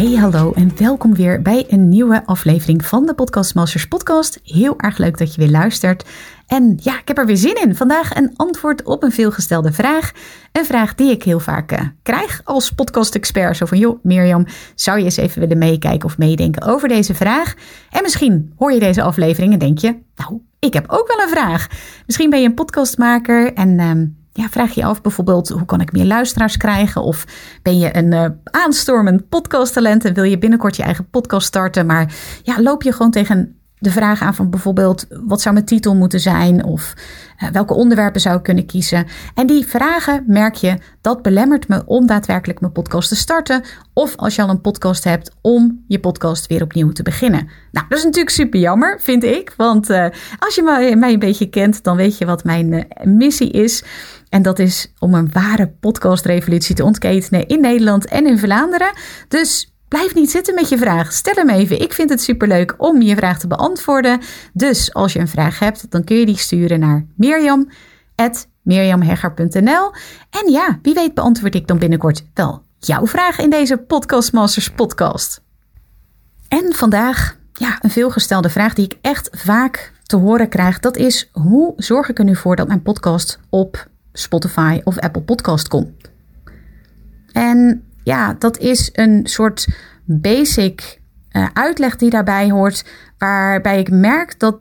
Hey, hallo en welkom weer bij een nieuwe aflevering van de Podcast Masters podcast. Heel erg leuk dat je weer luistert. En ja, ik heb er weer zin in. Vandaag een antwoord op een veelgestelde vraag. Een vraag die ik heel vaak uh, krijg als podcast-expert. Zo van, joh, Mirjam, zou je eens even willen meekijken of meedenken over deze vraag? En misschien hoor je deze aflevering en denk je, nou, ik heb ook wel een vraag. Misschien ben je een podcastmaker en... Uh, ja, vraag je af bijvoorbeeld hoe kan ik meer luisteraars krijgen? Of ben je een uh, aanstormend podcasttalent en wil je binnenkort je eigen podcast starten, maar ja, loop je gewoon tegen de vraag aan van bijvoorbeeld wat zou mijn titel moeten zijn of uh, welke onderwerpen zou ik kunnen kiezen. En die vragen merk je dat belemmert me om daadwerkelijk mijn podcast te starten of als je al een podcast hebt om je podcast weer opnieuw te beginnen. Nou, dat is natuurlijk super jammer, vind ik, want uh, als je mij, een beetje kent, dan weet je wat mijn uh, missie is. En dat is om een ware podcastrevolutie te ontketenen in Nederland en in Vlaanderen. Dus Blijf niet zitten met je vraag. Stel hem even. Ik vind het superleuk om je vraag te beantwoorden. Dus als je een vraag hebt, dan kun je die sturen naar mirjam.mirjamhegger.nl. En ja, wie weet beantwoord ik dan binnenkort wel jouw vraag in deze Podcast Masters podcast. En vandaag, ja, een veelgestelde vraag die ik echt vaak te horen krijg. Dat is, hoe zorg ik er nu voor dat mijn podcast op Spotify of Apple Podcast komt? En ja, dat is een soort basic uh, uitleg die daarbij hoort, waarbij ik merk dat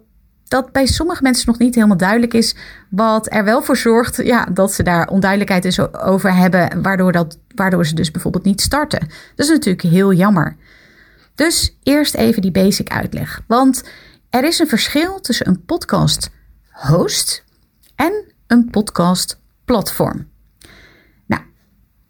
dat bij sommige mensen nog niet helemaal duidelijk is. Wat er wel voor zorgt ja, dat ze daar onduidelijkheid dus over hebben, waardoor, dat, waardoor ze dus bijvoorbeeld niet starten. Dat is natuurlijk heel jammer. Dus eerst even die basic uitleg. Want er is een verschil tussen een podcast host en een podcast platform.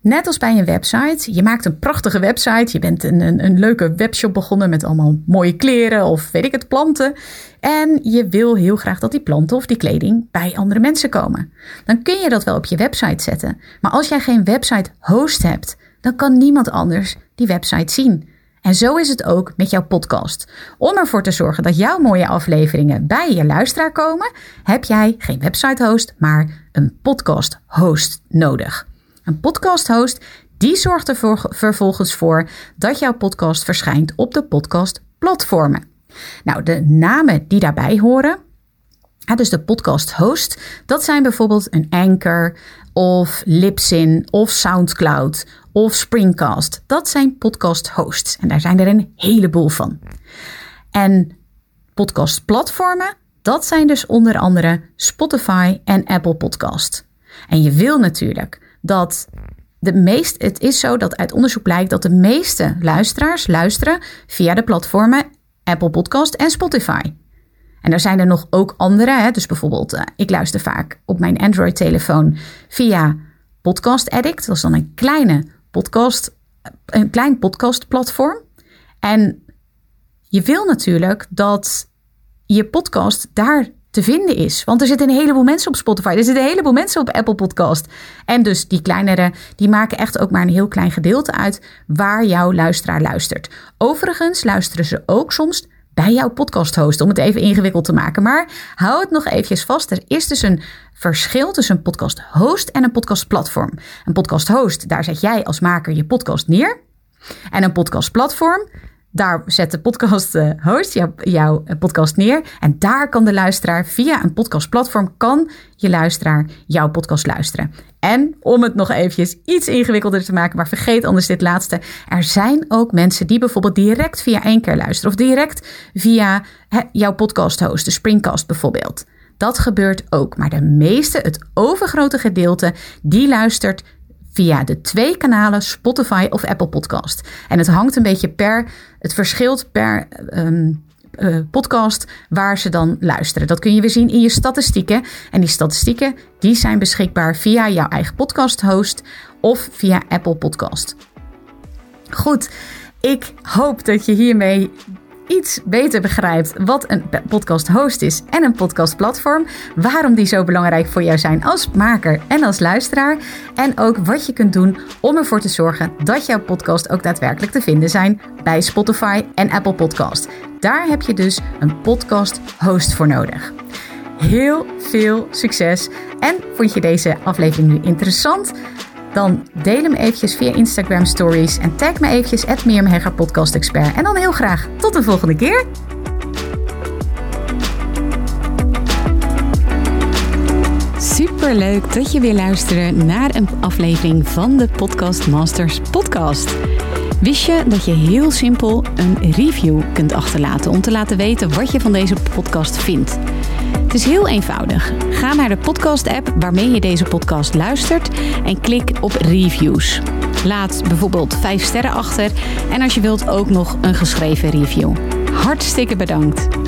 Net als bij een website. Je maakt een prachtige website. Je bent een, een, een, leuke webshop begonnen met allemaal mooie kleren of weet ik het, planten. En je wil heel graag dat die planten of die kleding bij andere mensen komen. Dan kun je dat wel op je website zetten. Maar als jij geen website host hebt, dan kan niemand anders die website zien. En zo is het ook met jouw podcast. Om ervoor te zorgen dat jouw mooie afleveringen bij je luisteraar komen, heb jij geen website host, maar een podcast host nodig. Een podcast host die zorgt er vervolgens voor dat jouw podcast verschijnt op de podcastplatformen. Nou, de namen die daarbij horen, dus de podcast host, dat zijn bijvoorbeeld een Anchor of Libsyn of Soundcloud of Springcast. Dat zijn podcast hosts en daar zijn er een heleboel van. En podcastplatformen, dat zijn dus onder andere Spotify en Apple Podcast. En je wil natuurlijk dat de meest, het is zo dat uit onderzoek blijkt dat de meeste luisteraars luisteren via de platformen Apple Podcast en Spotify. En er zijn er nog ook andere. Hè? Dus bijvoorbeeld, uh, ik luister vaak op mijn Android-telefoon via Podcast Addict. Dat is dan een kleine podcast, een klein podcastplatform. En je wil natuurlijk dat je podcast daar te vinden is. Want er zitten een heleboel mensen op Spotify. Er zitten een heleboel mensen op Apple Podcast. En dus die kleinere, die maken echt ook maar een heel klein gedeelte uit waar jouw luisteraar luistert. Overigens luisteren ze ook soms bij jouw podcast host, om het even ingewikkeld te maken. Maar hou het nog eventjes vast. Er is dus een verschil tussen een podcast host en een podcast platform. Een podcast host, daar zet jij als maker je podcast neer. En een podcast platform, daar zet de podcast eh, host jouw, eh, podcast neer. En daar kan de luisteraar via een podcastplatform kan je luisteraar jouw podcast luisteren. En om het nog eventjes iets ingewikkelder te maken, maar vergeet anders dit laatste. Er zijn ook mensen die bijvoorbeeld direct via één keer luisteren. Of direct via jouw podcast host, de Springcast bijvoorbeeld. Dat gebeurt ook. Maar de meeste, het overgrote gedeelte, die luistert via de twee kanalen Spotify of Apple Podcast. En het hangt een beetje per, het verschilt per, um, uh, podcast waar ze dan luisteren. Dat kun je weer zien in je statistieken. En die statistieken die zijn beschikbaar via jouw eigen podcast host of via Apple Podcast. Goed, ik hoop dat je hiermee iets beter begrijpt wat een podcast host is en een podcast platform, waarom die zo belangrijk voor jou zijn als maker en als luisteraar en ook wat je kunt doen om ervoor te zorgen dat jouw podcast ook daadwerkelijk te vinden zijn bij Spotify en Apple Podcast. Daar heb je dus een podcast host voor nodig. Heel veel succes en vond je deze aflevering nu interessant? Dan deel hem eventjes via Instagram Stories en tag me eventjes at Podcast Expert. En dan heel graag tot de volgende keer. Super leuk dat je weer luistert naar een aflevering van de Podcast Masters podcast. Wist je dat je heel simpel een review kunt achterlaten om te laten weten wat je van deze podcast vindt? Het is heel eenvoudig. Ga naar de podcast-app waarmee je deze podcast luistert en klik op reviews. Laat bijvoorbeeld 5 sterren achter en als je wilt ook nog een geschreven review. Hartstikke bedankt.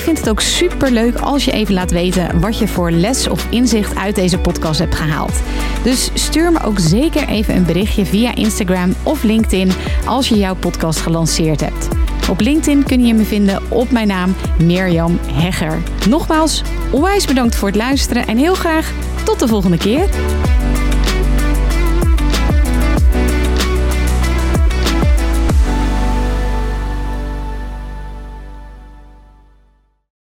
Ik vind het ook super leuk als je even laat weten wat je voor les of inzicht uit deze podcast hebt gehaald. Dus stuur me ook zeker even een berichtje via Instagram of LinkedIn als je jouw podcast gelanceerd hebt. Op LinkedIn kun je me vinden op mijn naam Mirjam Hegger. Nogmaals, onwijs bedankt voor het luisteren en heel graag tot de volgende keer.